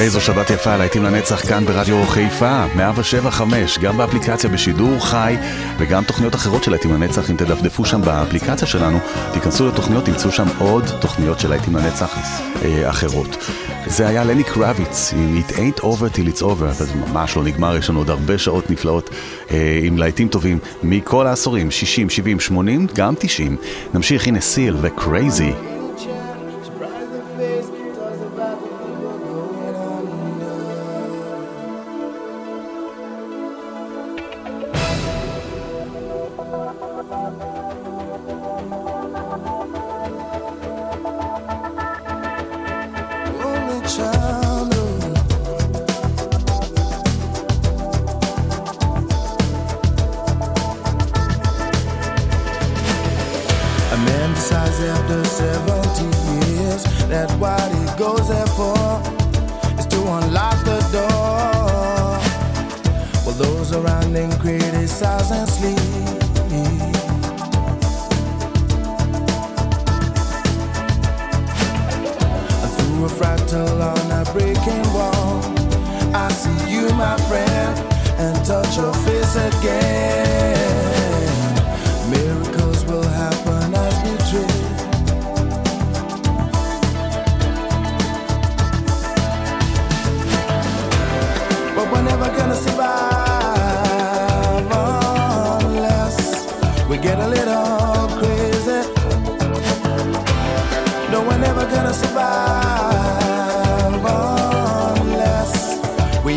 איזו שבת יפה, להיטים לנצח כאן ברדיו חיפה, 107.5, גם באפליקציה בשידור חי, וגם תוכניות אחרות של להיטים לנצח, אם תדפדפו שם באפליקציה שלנו, תיכנסו לתוכניות, תמצאו שם עוד תוכניות של להיטים לנצח אה, אחרות. זה היה לני קרביץ, עם It ain't over till it's over, אבל זה ממש לא נגמר, יש לנו עוד הרבה שעות נפלאות אה, עם להיטים טובים מכל העשורים, 60, 70, 80, גם 90. נמשיך, הנה סיל וקרייזי.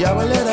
caballera.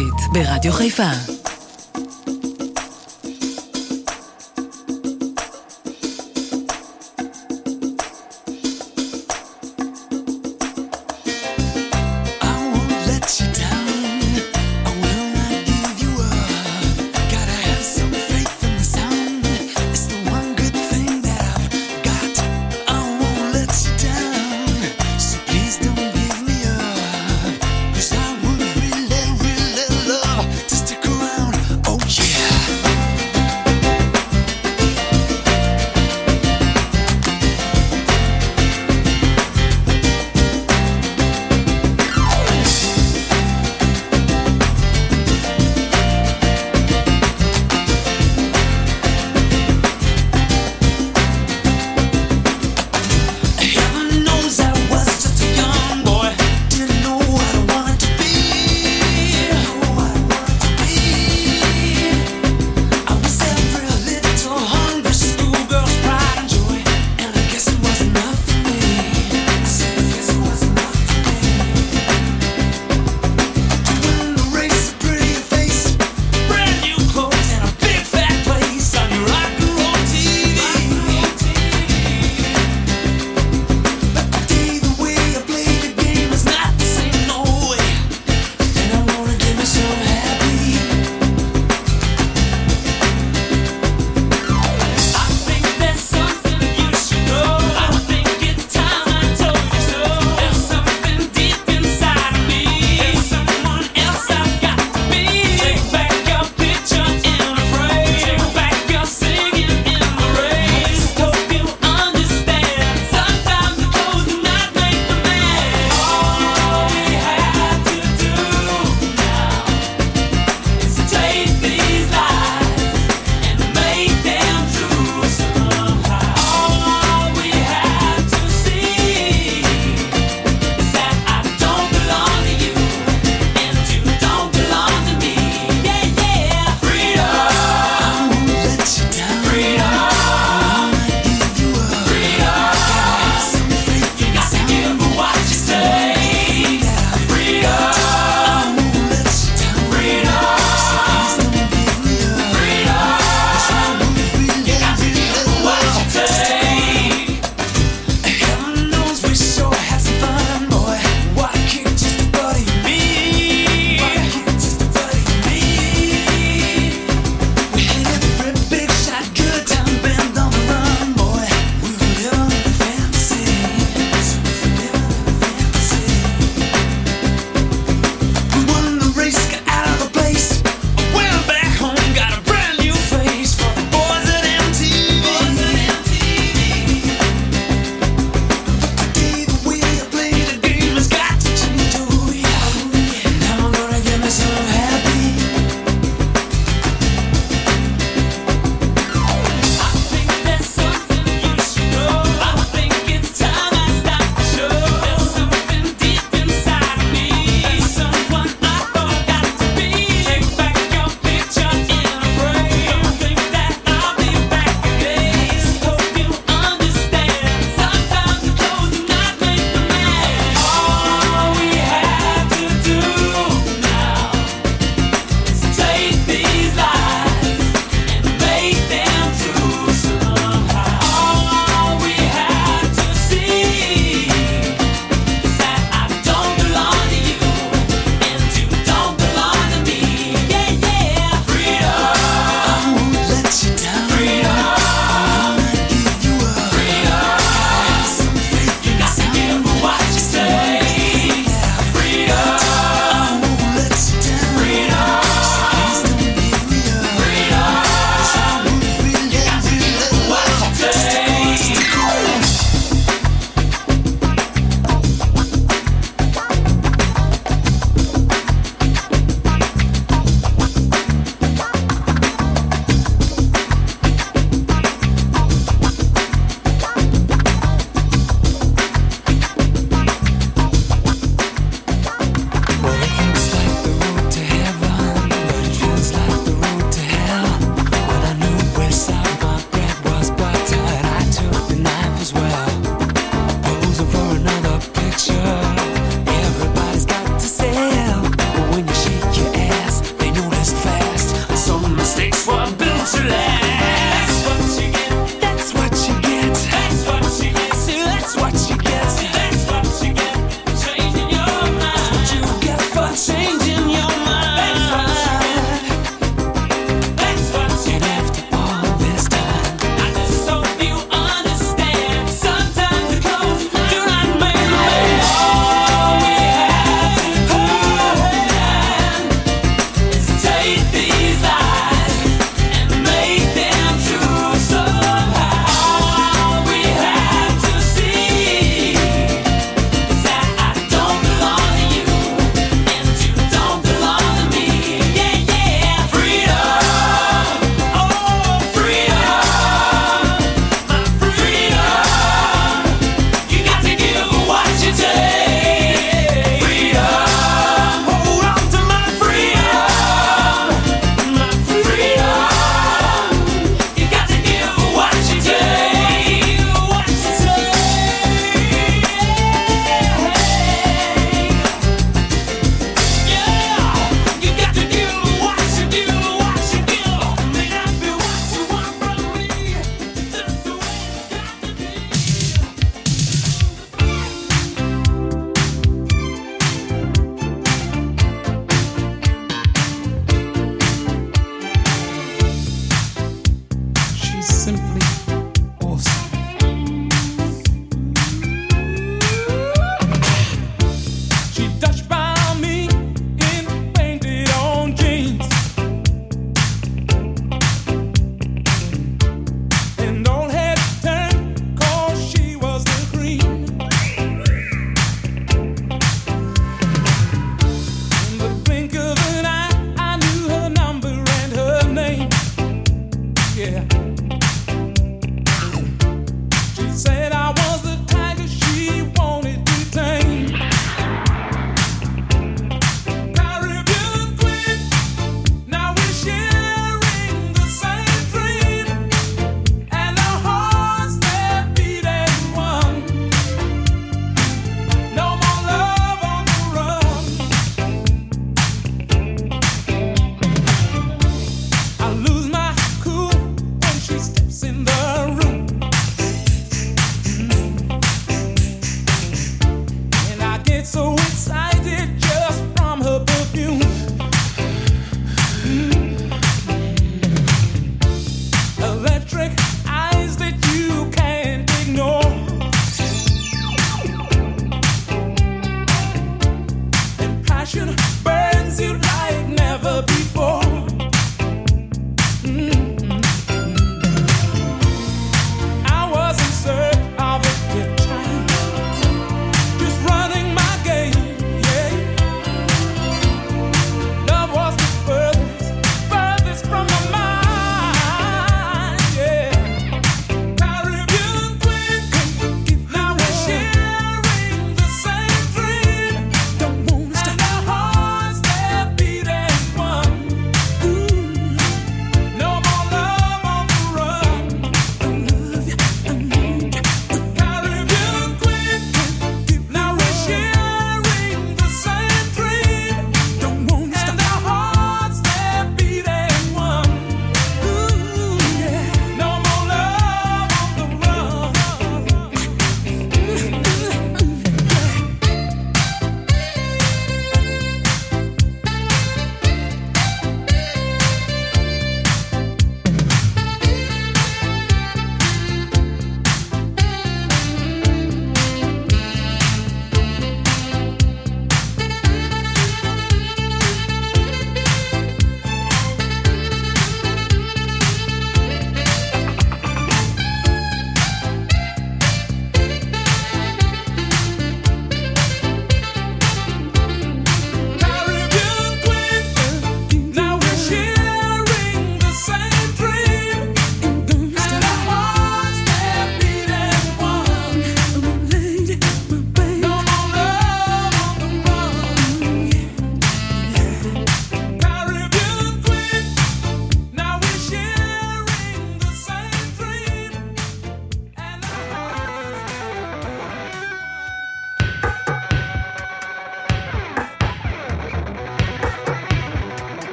נוסטלגית, ברדיו חיפה.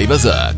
גיא בזק.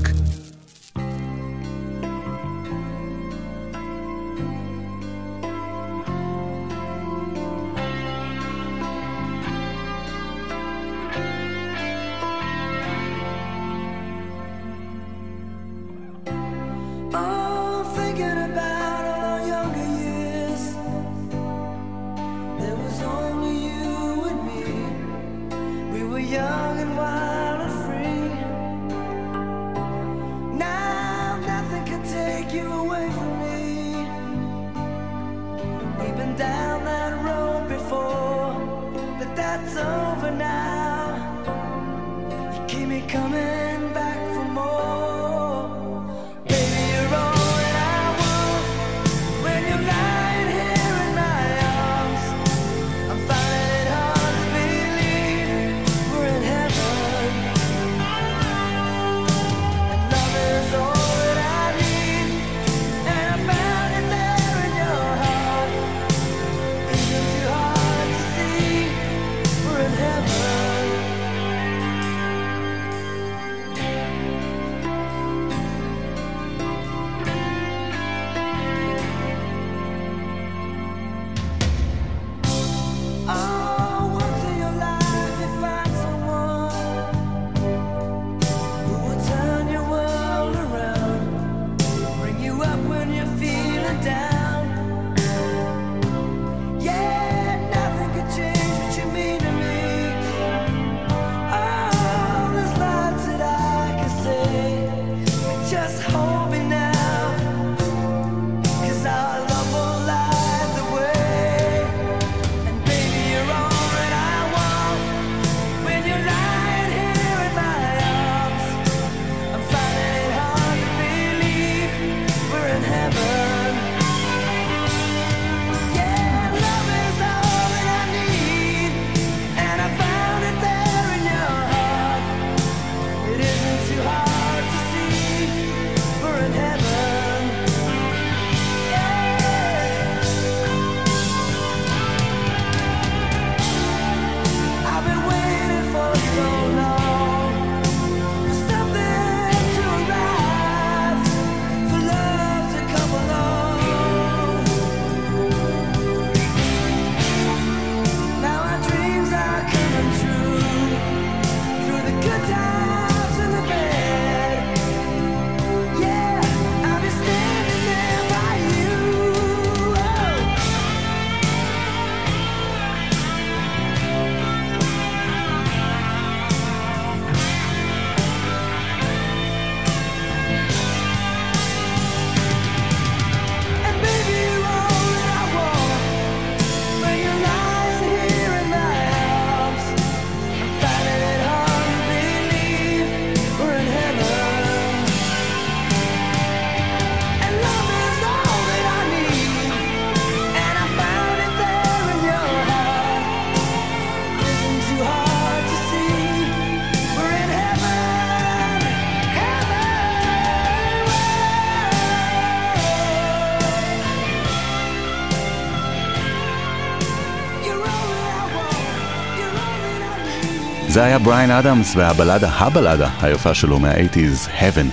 זה היה בריין אדמס והבלדה, הבלדה היפה שלו מה-80's, Heaven.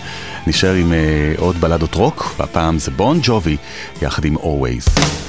נשאר עם uh, עוד בלדות רוק, והפעם זה בון ג'ובי, יחד עם Always.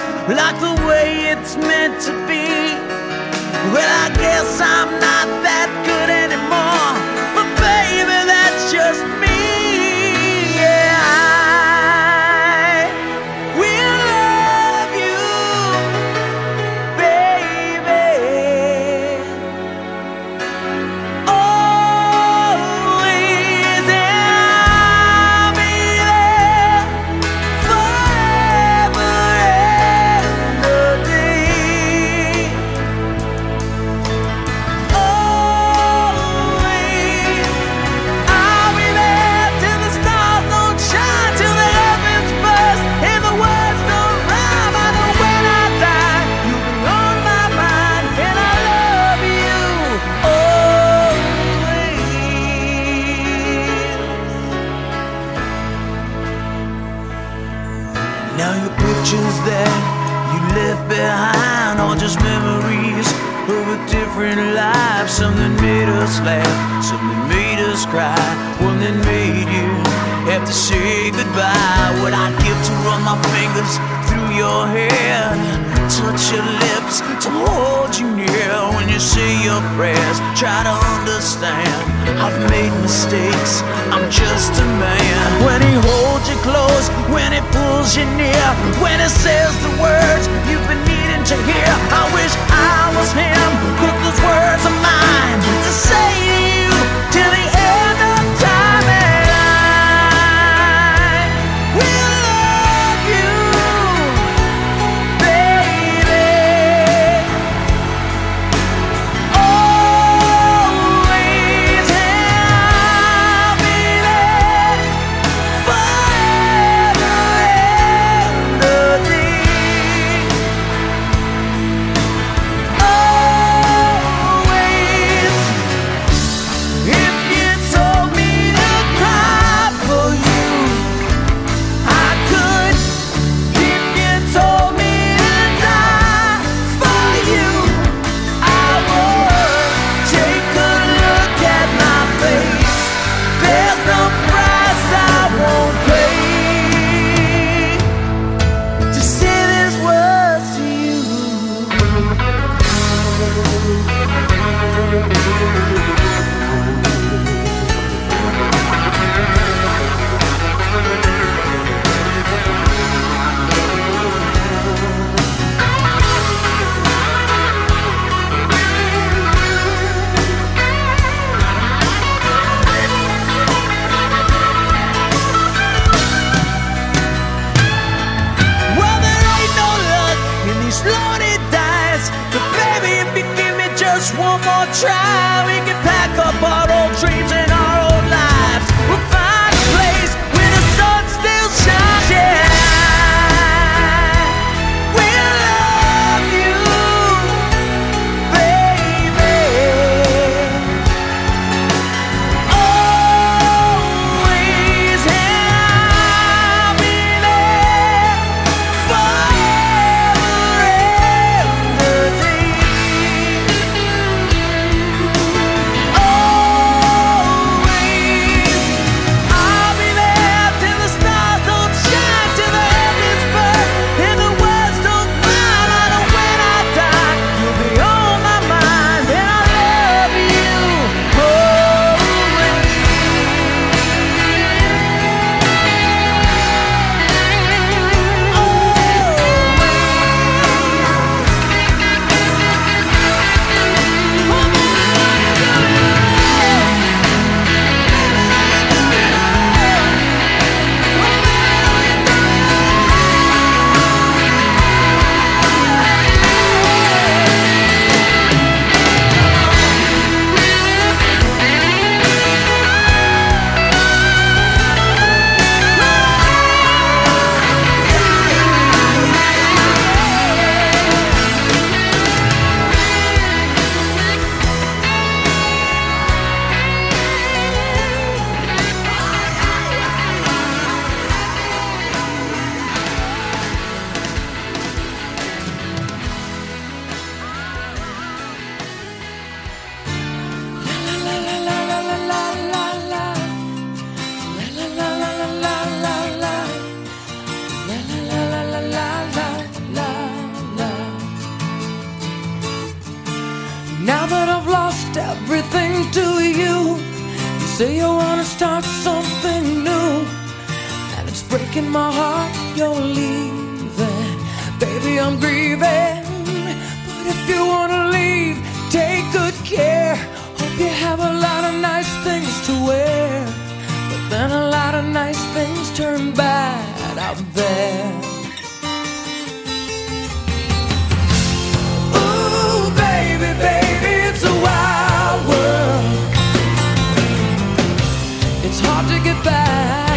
like the way it's meant to be. Well, I guess I'm not that good anymore, but baby, that's just. Different life. Something made us laugh, something made us cry, one that made you have to say goodbye. What I'd give to run my fingers through your hair, touch your lips, to hold you near when you say your prayers. Try to understand, I've made mistakes, I'm just a man. When he holds you close, when he pulls you near, when he says the words you've been needing to hear. I wish I was him, those words are mine to say just one more try, say you wanna start something new, and it's breaking my heart you're leaving. Baby, I'm grieving, but if you wanna leave, take good care. Hope you have a lot of nice things to wear, but then a lot of nice things turn bad out there. Ooh, baby, baby, it's a wild hard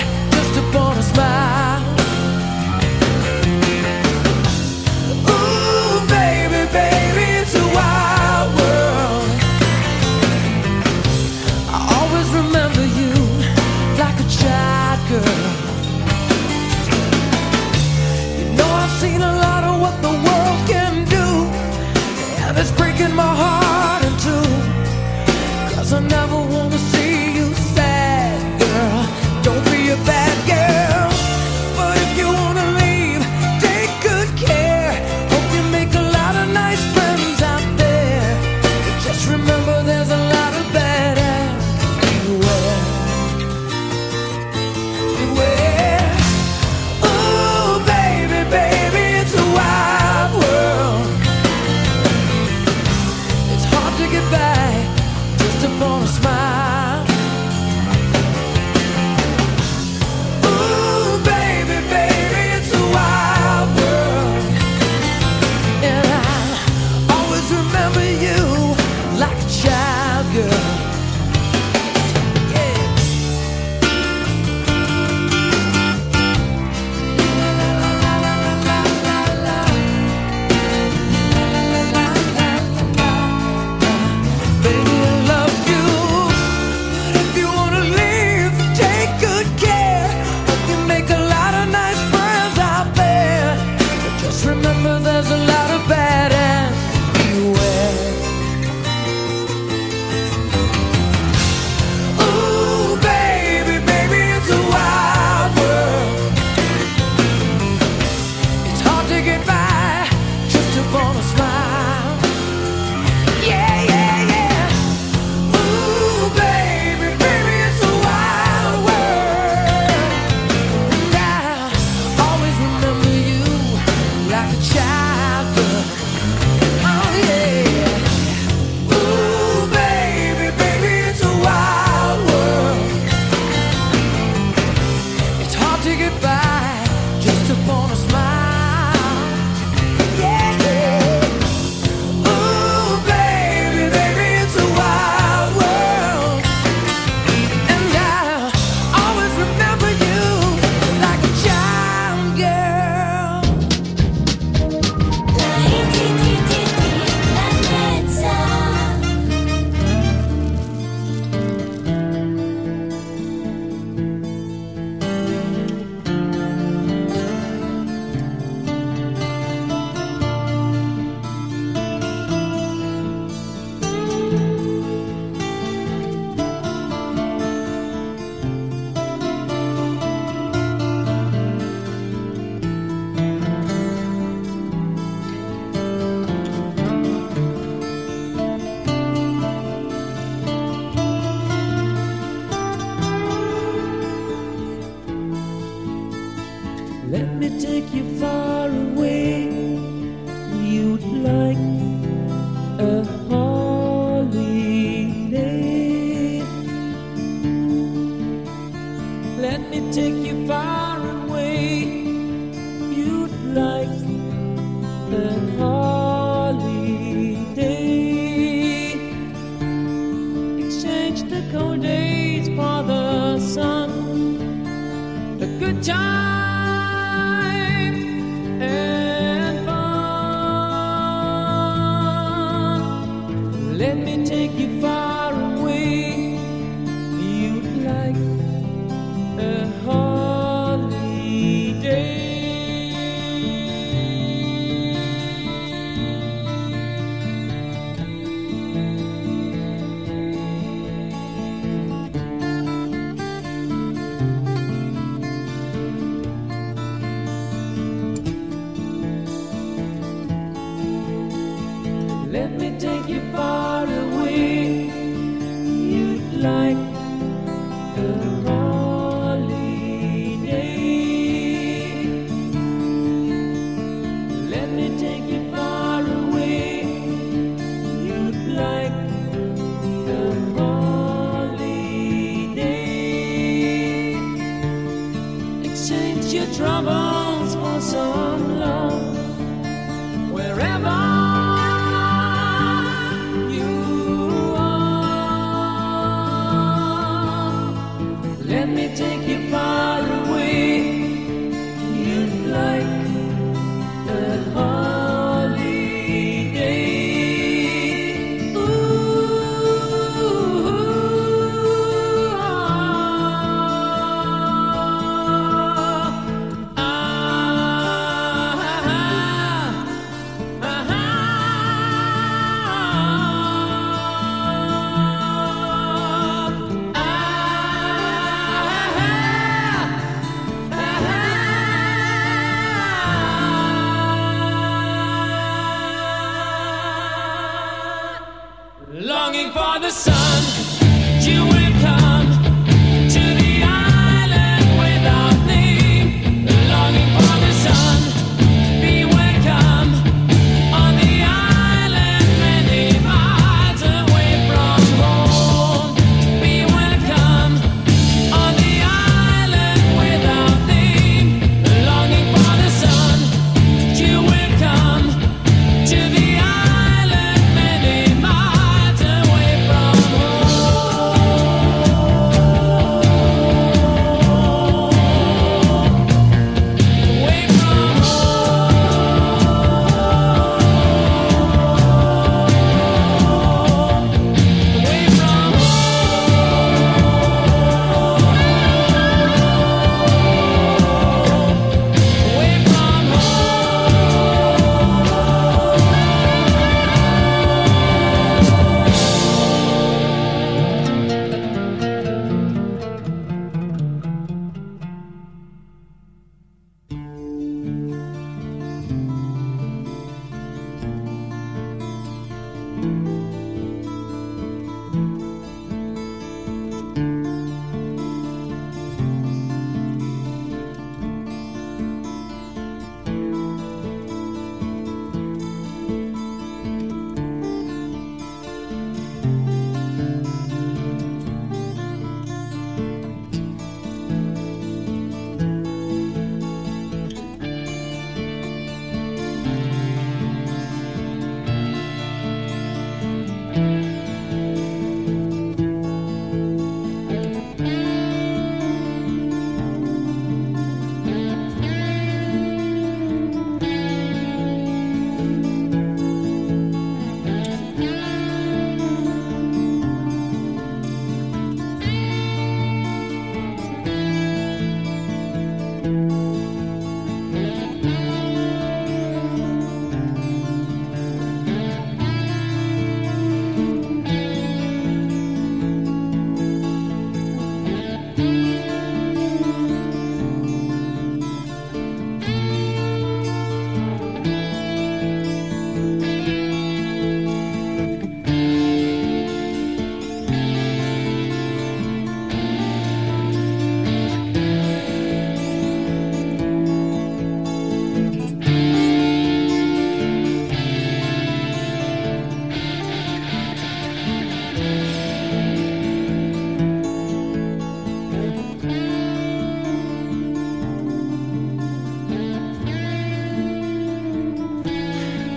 troubles for some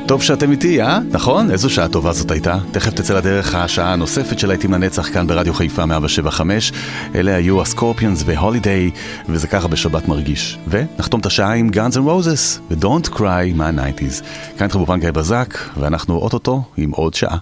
טוב שאתם איתי, אה? נכון? איזו שעה טובה זאת הייתה. תכף תצא לדרך השעה הנוספת של להיטים לנצח כאן ברדיו חיפה 175. אלה היו הסקורפיונס והולידיי, וזה ככה בשבת מרגיש. ונחתום את השעה עם Guns N' Roses ו-Don't Cry מה-90's. כאן באופן גיא בזק, ואנחנו אוטוטו עם עוד שעה.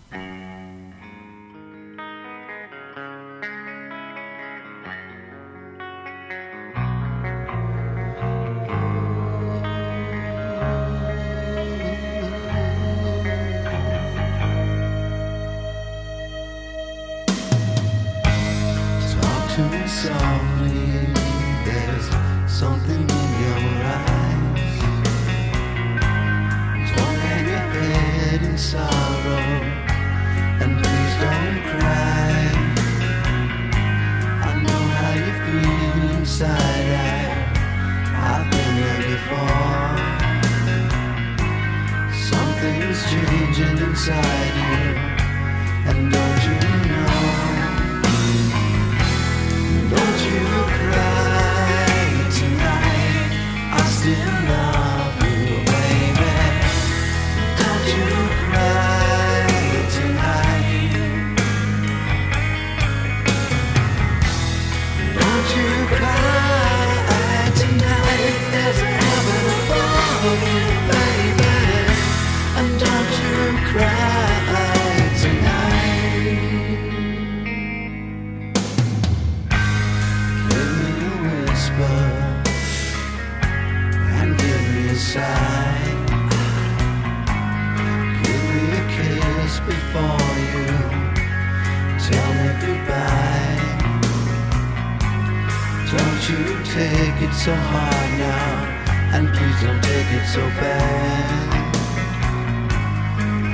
Take it so hard now, and please don't take it so bad.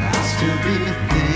I'll still be thinking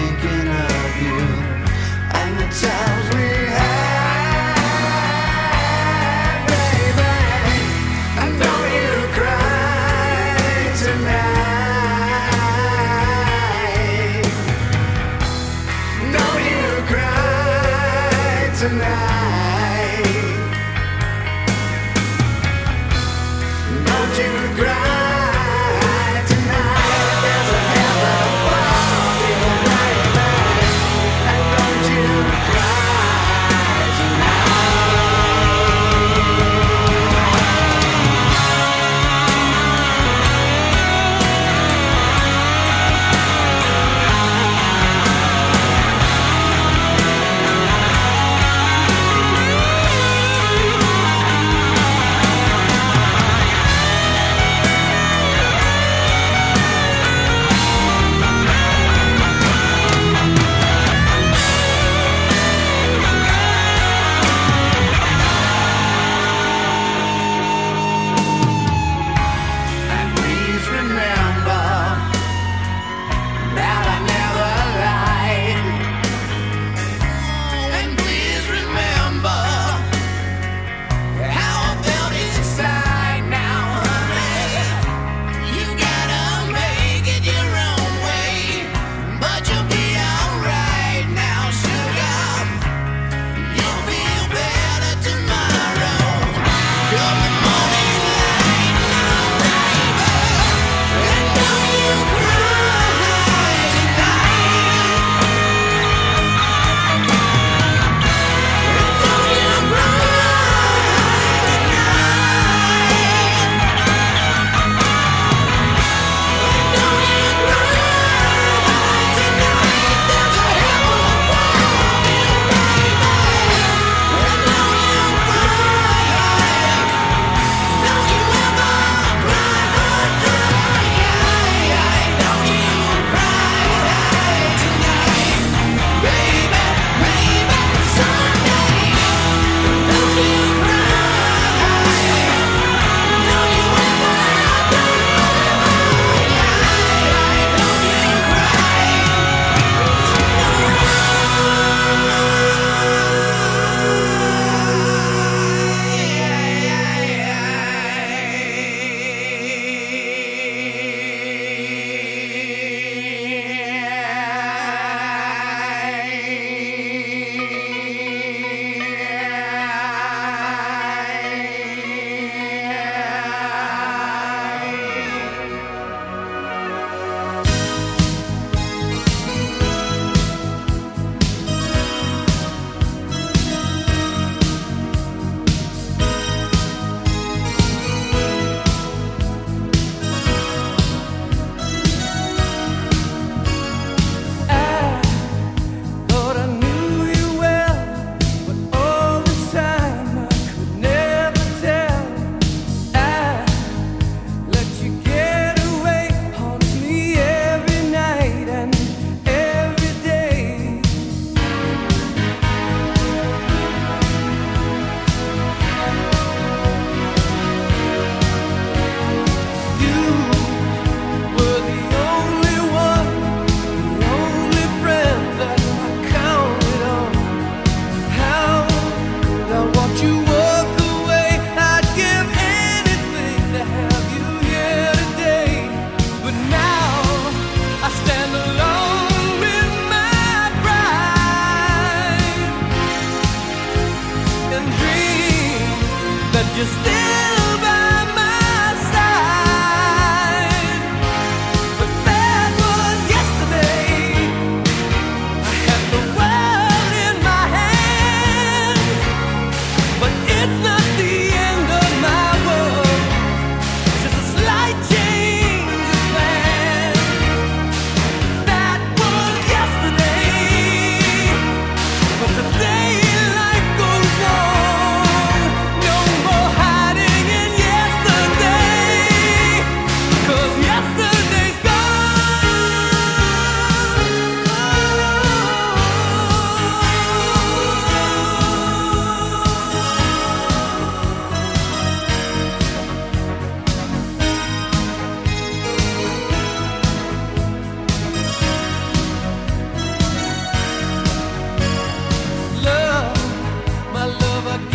never